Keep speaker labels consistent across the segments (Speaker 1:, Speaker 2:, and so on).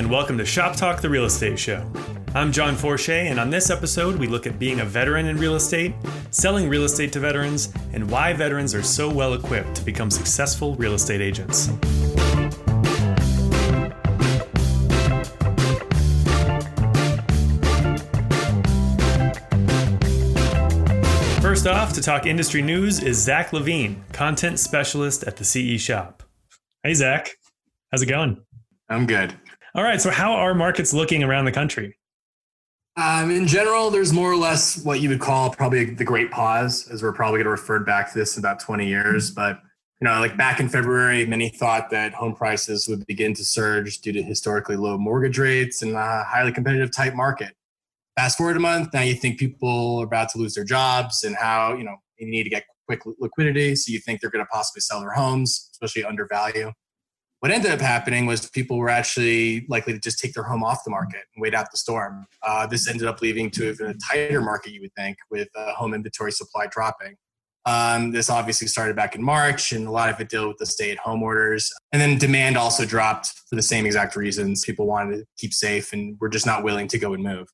Speaker 1: and welcome to Shop Talk, the Real Estate Show. I'm John Forche, and on this episode, we look at being a veteran in real estate, selling real estate to veterans, and why veterans are so well equipped to become successful real estate agents. First off, to talk industry news is Zach Levine, content specialist at the CE Shop. Hey, Zach. How's it going?
Speaker 2: I'm good.
Speaker 1: All right. So, how are markets looking around the country?
Speaker 2: Um, in general, there's more or less what you would call probably the great pause, as we're probably going to refer back to this in about 20 years. But, you know, like back in February, many thought that home prices would begin to surge due to historically low mortgage rates and a highly competitive type market. Fast forward a month, now you think people are about to lose their jobs and how, you know, you need to get quick liquidity. So you think they're going to possibly sell their homes, especially under value. What ended up happening was people were actually likely to just take their home off the market and wait out the storm. Uh, this ended up leading to even a tighter market, you would think, with uh, home inventory supply dropping. Um, this obviously started back in March, and a lot of it dealt with the stay at home orders. And then demand also dropped for the same exact reasons. People wanted to keep safe and were just not willing to go and move.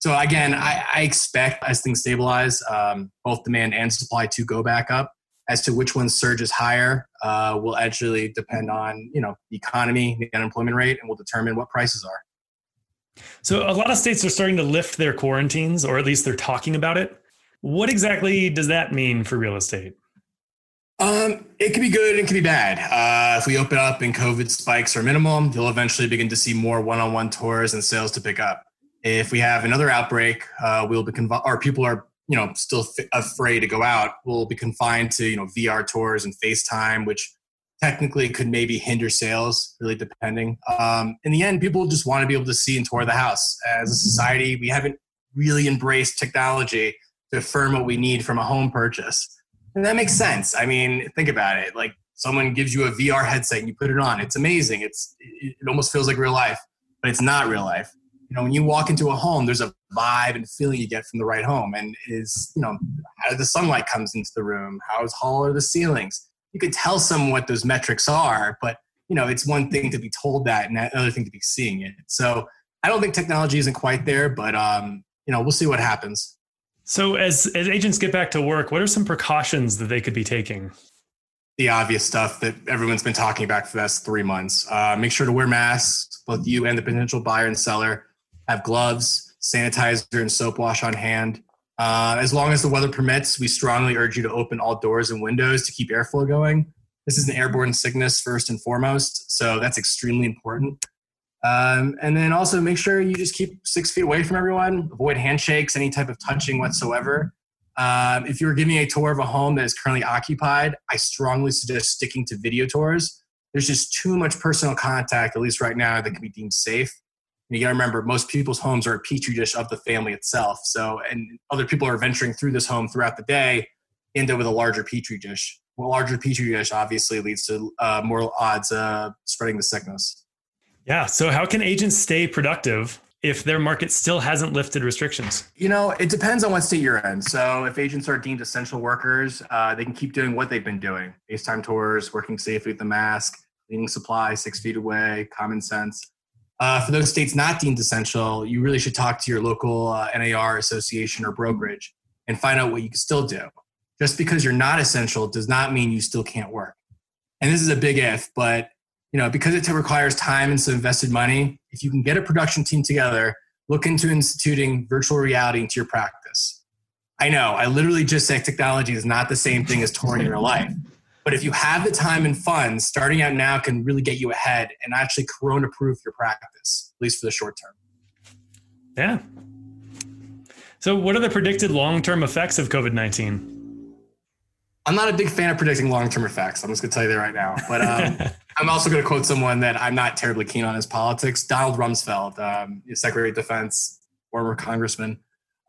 Speaker 2: So again, I, I expect as things stabilize, um, both demand and supply to go back up. As to which one surges higher uh, will actually depend on you know the economy, the unemployment rate, and will determine what prices are.
Speaker 1: So a lot of states are starting to lift their quarantines, or at least they're talking about it. What exactly does that mean for real estate?
Speaker 2: Um, it can be good and it can be bad. Uh, if we open up and COVID spikes are minimal, you'll eventually begin to see more one-on-one tours and sales to pick up. If we have another outbreak, uh, we'll be confined, or people are you know still f- afraid to go out. We'll be confined to you know VR tours and FaceTime, which technically could maybe hinder sales, really depending. Um, in the end, people just want to be able to see and tour the house. As a society, we haven't really embraced technology to affirm what we need from a home purchase. And that makes sense. I mean, think about it. Like someone gives you a VR headset and you put it on. It's amazing. It's it almost feels like real life, but it's not real life you know when you walk into a home there's a vibe and feeling you get from the right home. And is you know how the sunlight comes into the room how tall are the ceilings. You could tell someone what those metrics are but you know it's one thing to be told that and another thing to be seeing it. So i don't think technology isn't quite there but um, you know we'll see what happens.
Speaker 1: So as as agents get back to work what are some precautions that they could be taking?
Speaker 2: The obvious stuff that everyone's been talking about for the last three months. Uh, make sure to wear masks both you and the potential buyer and seller have gloves, sanitizer, and soap wash on hand. Uh, as long as the weather permits, we strongly urge you to open all doors and windows to keep airflow going. This is an airborne sickness first and foremost, so that's extremely important. Um, and then also make sure you just keep six feet away from everyone. Avoid handshakes, any type of touching whatsoever. Um, if you're giving a tour of a home that is currently occupied, I strongly suggest sticking to video tours. There's just too much personal contact, at least right now, that can be deemed safe you got to remember most people's homes are a petri dish of the family itself. So, and other people are venturing through this home throughout the day, end up with a larger petri dish. Well, larger petri dish obviously leads to uh, more odds of spreading the sickness.
Speaker 1: Yeah. So, how can agents stay productive if their market still hasn't lifted restrictions?
Speaker 2: You know, it depends on what state you're in. So, if agents are deemed essential workers, uh, they can keep doing what they've been doing FaceTime tours, working safely with the mask, cleaning supplies six feet away, common sense. Uh, for those states not deemed essential, you really should talk to your local uh, NAR association or brokerage and find out what you can still do. Just because you're not essential does not mean you still can't work. And this is a big if, but you know, because it requires time and some invested money, if you can get a production team together, look into instituting virtual reality into your practice. I know, I literally just said technology is not the same thing as touring your life. But if you have the time and funds, starting out now can really get you ahead and actually corona proof your practice, at least for the short term.
Speaker 1: Yeah. So, what are the predicted long term effects of COVID 19?
Speaker 2: I'm not a big fan of predicting long term effects. I'm just going to tell you that right now. But um, I'm also going to quote someone that I'm not terribly keen on his politics Donald Rumsfeld, um, Secretary of Defense, former congressman.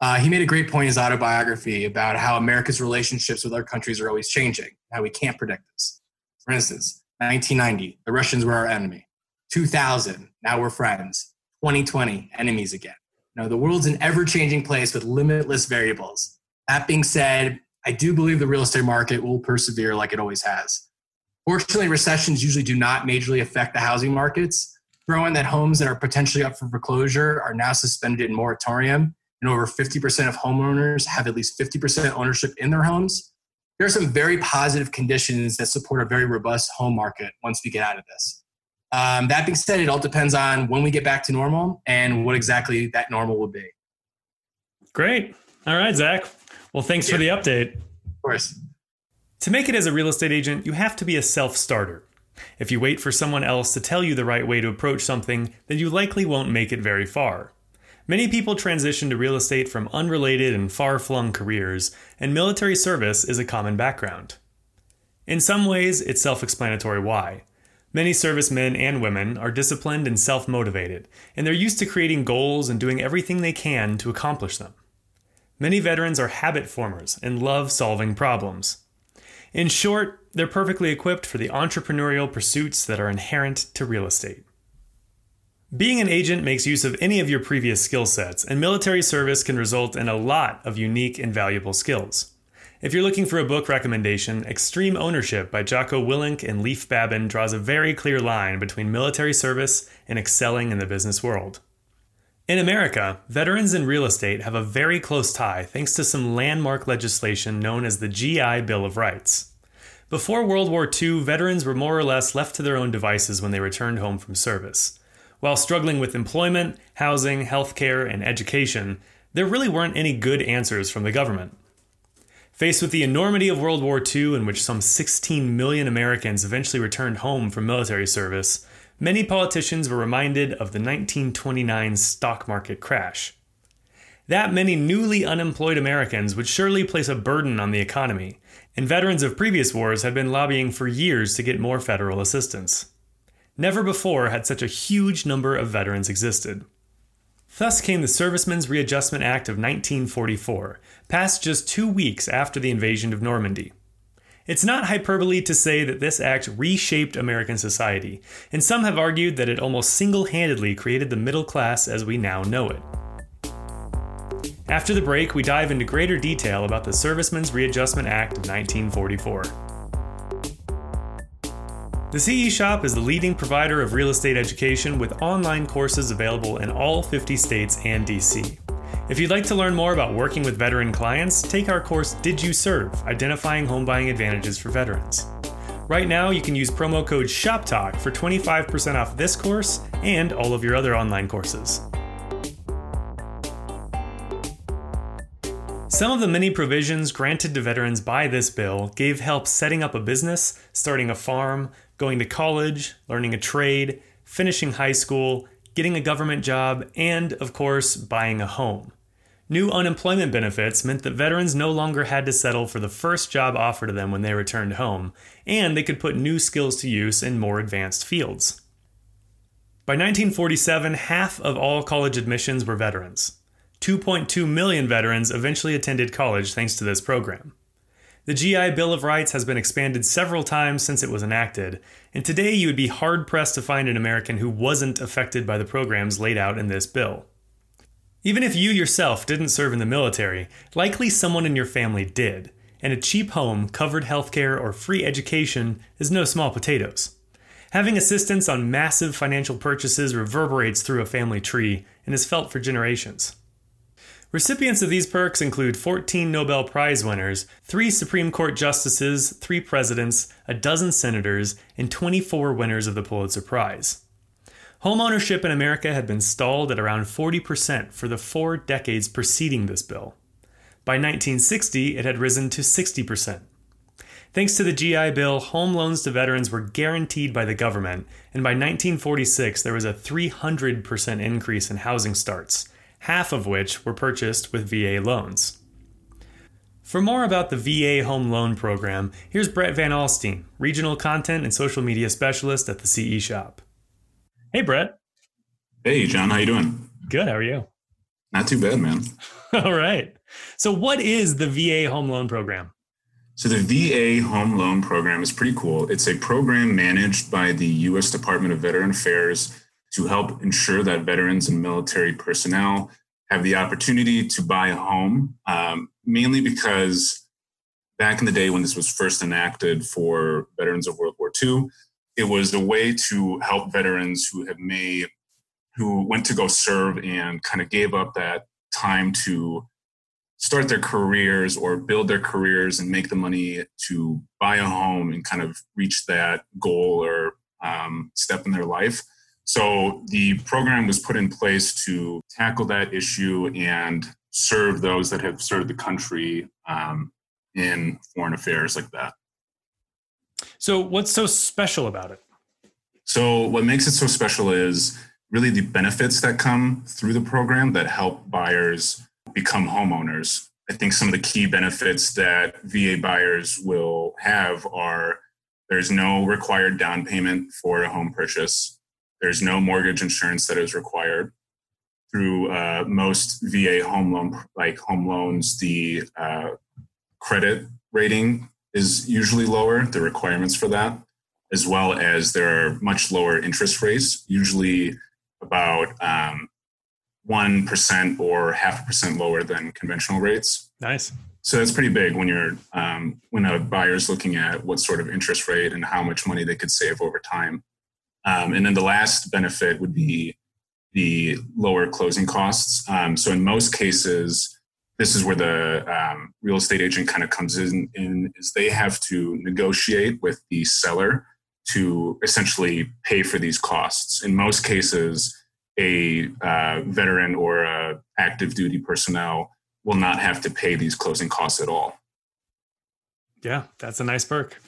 Speaker 2: Uh, he made a great point in his autobiography about how America's relationships with other countries are always changing, how we can't predict this. For instance, 1990, the Russians were our enemy. 2000, now we're friends. 2020, enemies again. Now, the world's an ever changing place with limitless variables. That being said, I do believe the real estate market will persevere like it always has. Fortunately, recessions usually do not majorly affect the housing markets, throw in that homes that are potentially up for foreclosure are now suspended in moratorium, and over 50% of homeowners have at least 50% ownership in their homes. There are some very positive conditions that support a very robust home market once we get out of this. Um, that being said, it all depends on when we get back to normal and what exactly that normal will be.
Speaker 1: Great. All right, Zach. Well, thanks yeah. for the update.
Speaker 2: Of course.
Speaker 1: To make it as a real estate agent, you have to be a self starter. If you wait for someone else to tell you the right way to approach something, then you likely won't make it very far. Many people transition to real estate from unrelated and far flung careers, and military service is a common background. In some ways, it's self explanatory why. Many servicemen and women are disciplined and self motivated, and they're used to creating goals and doing everything they can to accomplish them. Many veterans are habit formers and love solving problems. In short, they're perfectly equipped for the entrepreneurial pursuits that are inherent to real estate. Being an agent makes use of any of your previous skill sets, and military service can result in a lot of unique and valuable skills. If you're looking for a book recommendation, Extreme Ownership by Jocko Willink and Leif Babin draws a very clear line between military service and excelling in the business world. In America, veterans in real estate have a very close tie thanks to some landmark legislation known as the GI Bill of Rights. Before World War II, veterans were more or less left to their own devices when they returned home from service. While struggling with employment, housing, healthcare, and education, there really weren't any good answers from the government. Faced with the enormity of World War II, in which some 16 million Americans eventually returned home from military service, many politicians were reminded of the 1929 stock market crash. That many newly unemployed Americans would surely place a burden on the economy, and veterans of previous wars had been lobbying for years to get more federal assistance. Never before had such a huge number of veterans existed. Thus came the Servicemen's Readjustment Act of 1944, passed just two weeks after the invasion of Normandy. It's not hyperbole to say that this act reshaped American society, and some have argued that it almost single handedly created the middle class as we now know it. After the break, we dive into greater detail about the Servicemen's Readjustment Act of 1944. The CE Shop is the leading provider of real estate education with online courses available in all 50 states and DC. If you'd like to learn more about working with veteran clients, take our course Did You Serve? Identifying Home Buying Advantages for Veterans. Right now, you can use promo code SHOPTALK for 25% off this course and all of your other online courses. Some of the many provisions granted to veterans by this bill gave help setting up a business, starting a farm, going to college, learning a trade, finishing high school, getting a government job, and, of course, buying a home. New unemployment benefits meant that veterans no longer had to settle for the first job offered to them when they returned home, and they could put new skills to use in more advanced fields. By 1947, half of all college admissions were veterans. 2.2 million veterans eventually attended college thanks to this program. The GI Bill of Rights has been expanded several times since it was enacted, and today you would be hard pressed to find an American who wasn't affected by the programs laid out in this bill. Even if you yourself didn't serve in the military, likely someone in your family did, and a cheap home, covered healthcare, or free education is no small potatoes. Having assistance on massive financial purchases reverberates through a family tree and is felt for generations. Recipients of these perks include 14 Nobel Prize winners, 3 Supreme Court justices, 3 presidents, a dozen senators, and 24 winners of the Pulitzer Prize. Homeownership in America had been stalled at around 40% for the four decades preceding this bill. By 1960, it had risen to 60%. Thanks to the GI Bill, home loans to veterans were guaranteed by the government, and by 1946, there was a 300% increase in housing starts half of which were purchased with VA loans. For more about the VA Home Loan Program, here's Brett Van Alstine, Regional Content and Social Media Specialist at the CE Shop. Hey, Brett.
Speaker 3: Hey, John. How you doing?
Speaker 1: Good. How are you?
Speaker 3: Not too bad, man.
Speaker 1: All right. So, what is the VA Home Loan Program?
Speaker 3: So, the VA Home Loan Program is pretty cool. It's a program managed by the U.S. Department of Veteran Affairs to help ensure that veterans and military personnel have the opportunity to buy a home, um, mainly because back in the day when this was first enacted for veterans of World War II, it was a way to help veterans who have made who went to go serve and kind of gave up that time to start their careers or build their careers and make the money to buy a home and kind of reach that goal or um, step in their life. So the program was put in place to tackle that issue and serve those that have served the country um, in foreign affairs like that.
Speaker 1: So, what's so special about it?
Speaker 3: So, what makes it so special is really the benefits that come through the program that help buyers become homeowners. I think some of the key benefits that VA buyers will have are there's no required down payment for a home purchase. There's no mortgage insurance that is required. Through uh, most VA home loan, like home loans, the uh, credit rating is usually lower, the requirements for that, as well as there are much lower interest rates, usually about um, 1% or half a percent lower than conventional rates.
Speaker 1: Nice.
Speaker 3: So that's pretty big when you're um, when a buyer's looking at what sort of interest rate and how much money they could save over time. Um, and then the last benefit would be the lower closing costs. Um, so in most cases, this is where the um, real estate agent kind of comes in, in is they have to negotiate with the seller to essentially pay for these costs. In most cases, a uh, veteran or a active duty personnel will not have to pay these closing costs at all.
Speaker 1: Yeah, that's a nice perk.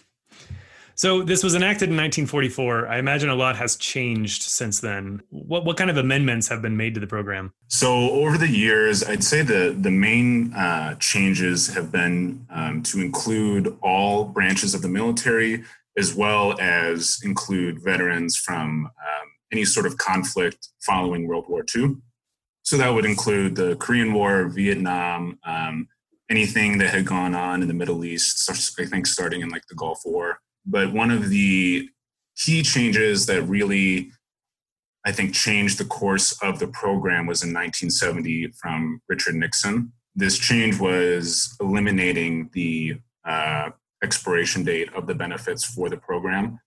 Speaker 1: So this was enacted in 1944. I imagine a lot has changed since then. What what kind of amendments have been made to the program?
Speaker 3: So over the years, I'd say the the main uh, changes have been um, to include all branches of the military, as well as include veterans from um, any sort of conflict following World War II. So that would include the Korean War, Vietnam, um, anything that had gone on in the Middle East. I think starting in like the Gulf War. But one of the key changes that really, I think, changed the course of the program was in 1970 from Richard Nixon. This change was eliminating the uh, expiration date of the benefits for the program.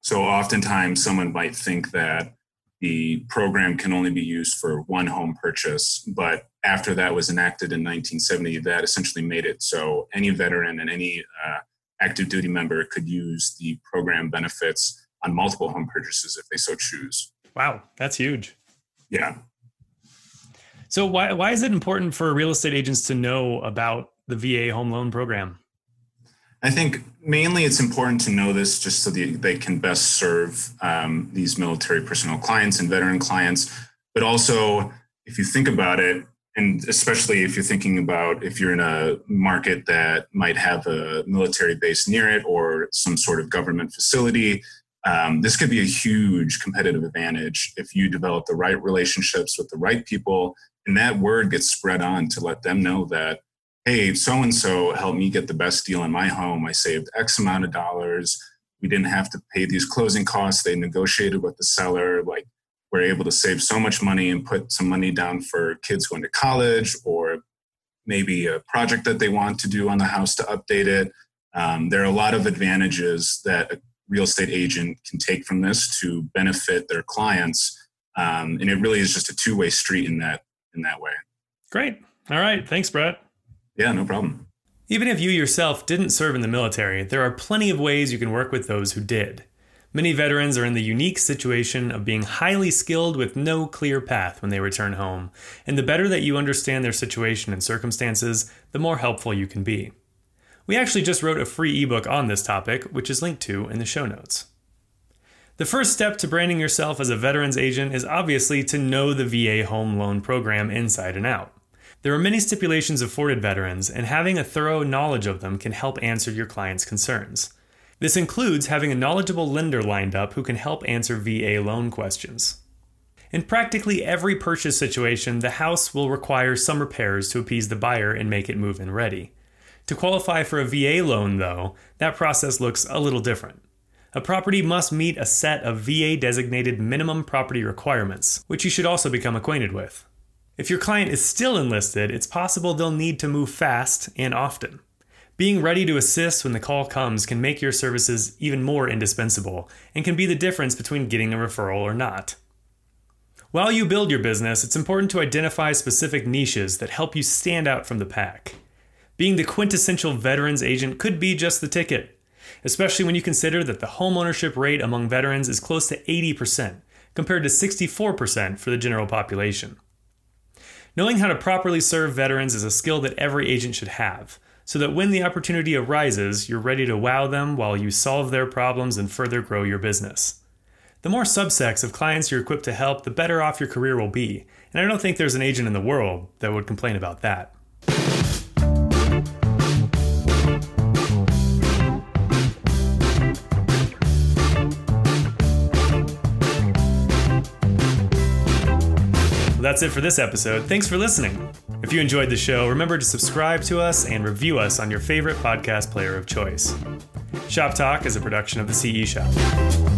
Speaker 3: So oftentimes someone might think that the program can only be used for one home purchase. But after that was enacted in 1970, that essentially made it so any veteran and any uh, active duty member could use the program benefits on multiple home purchases if they so choose.
Speaker 1: Wow, that's huge.
Speaker 3: Yeah.
Speaker 1: So why why is it important for real estate agents to know about the VA home loan program?
Speaker 3: I think mainly it's important to know this just so that they can best serve um, these military personnel clients and veteran clients. But also, if you think about it, and especially if you're thinking about if you're in a market that might have a military base near it or some sort of government facility, um, this could be a huge competitive advantage if you develop the right relationships with the right people and that word gets spread on to let them know that hey, so and so helped me get the best deal in my home. I saved X amount of dollars. We didn't have to pay these closing costs. They negotiated with the seller. Like, we're able to save so much money and put some money down for kids going to college or maybe a project that they want to do on the house to update it. Um, there are a lot of advantages that a real estate agent can take from this to benefit their clients. Um, and it really is just a two-way street in that in that way.
Speaker 1: Great. All right. Thanks, Brett.
Speaker 3: Yeah, no problem.
Speaker 1: Even if you yourself didn't serve in the military, there are plenty of ways you can work with those who did. Many veterans are in the unique situation of being highly skilled with no clear path when they return home, and the better that you understand their situation and circumstances, the more helpful you can be. We actually just wrote a free ebook on this topic, which is linked to in the show notes. The first step to branding yourself as a veterans agent is obviously to know the VA home loan program inside and out. There are many stipulations afforded veterans, and having a thorough knowledge of them can help answer your client's concerns. This includes having a knowledgeable lender lined up who can help answer VA loan questions. In practically every purchase situation, the house will require some repairs to appease the buyer and make it move in ready. To qualify for a VA loan, though, that process looks a little different. A property must meet a set of VA designated minimum property requirements, which you should also become acquainted with. If your client is still enlisted, it's possible they'll need to move fast and often. Being ready to assist when the call comes can make your services even more indispensable and can be the difference between getting a referral or not. While you build your business, it's important to identify specific niches that help you stand out from the pack. Being the quintessential veterans agent could be just the ticket, especially when you consider that the homeownership rate among veterans is close to 80%, compared to 64% for the general population. Knowing how to properly serve veterans is a skill that every agent should have, so that when the opportunity arises, you're ready to wow them while you solve their problems and further grow your business. The more subsects of clients you're equipped to help, the better off your career will be, and I don't think there's an agent in the world that would complain about that. That's it for this episode. Thanks for listening. If you enjoyed the show, remember to subscribe to us and review us on your favorite podcast player of choice. Shop Talk is a production of the CE Shop.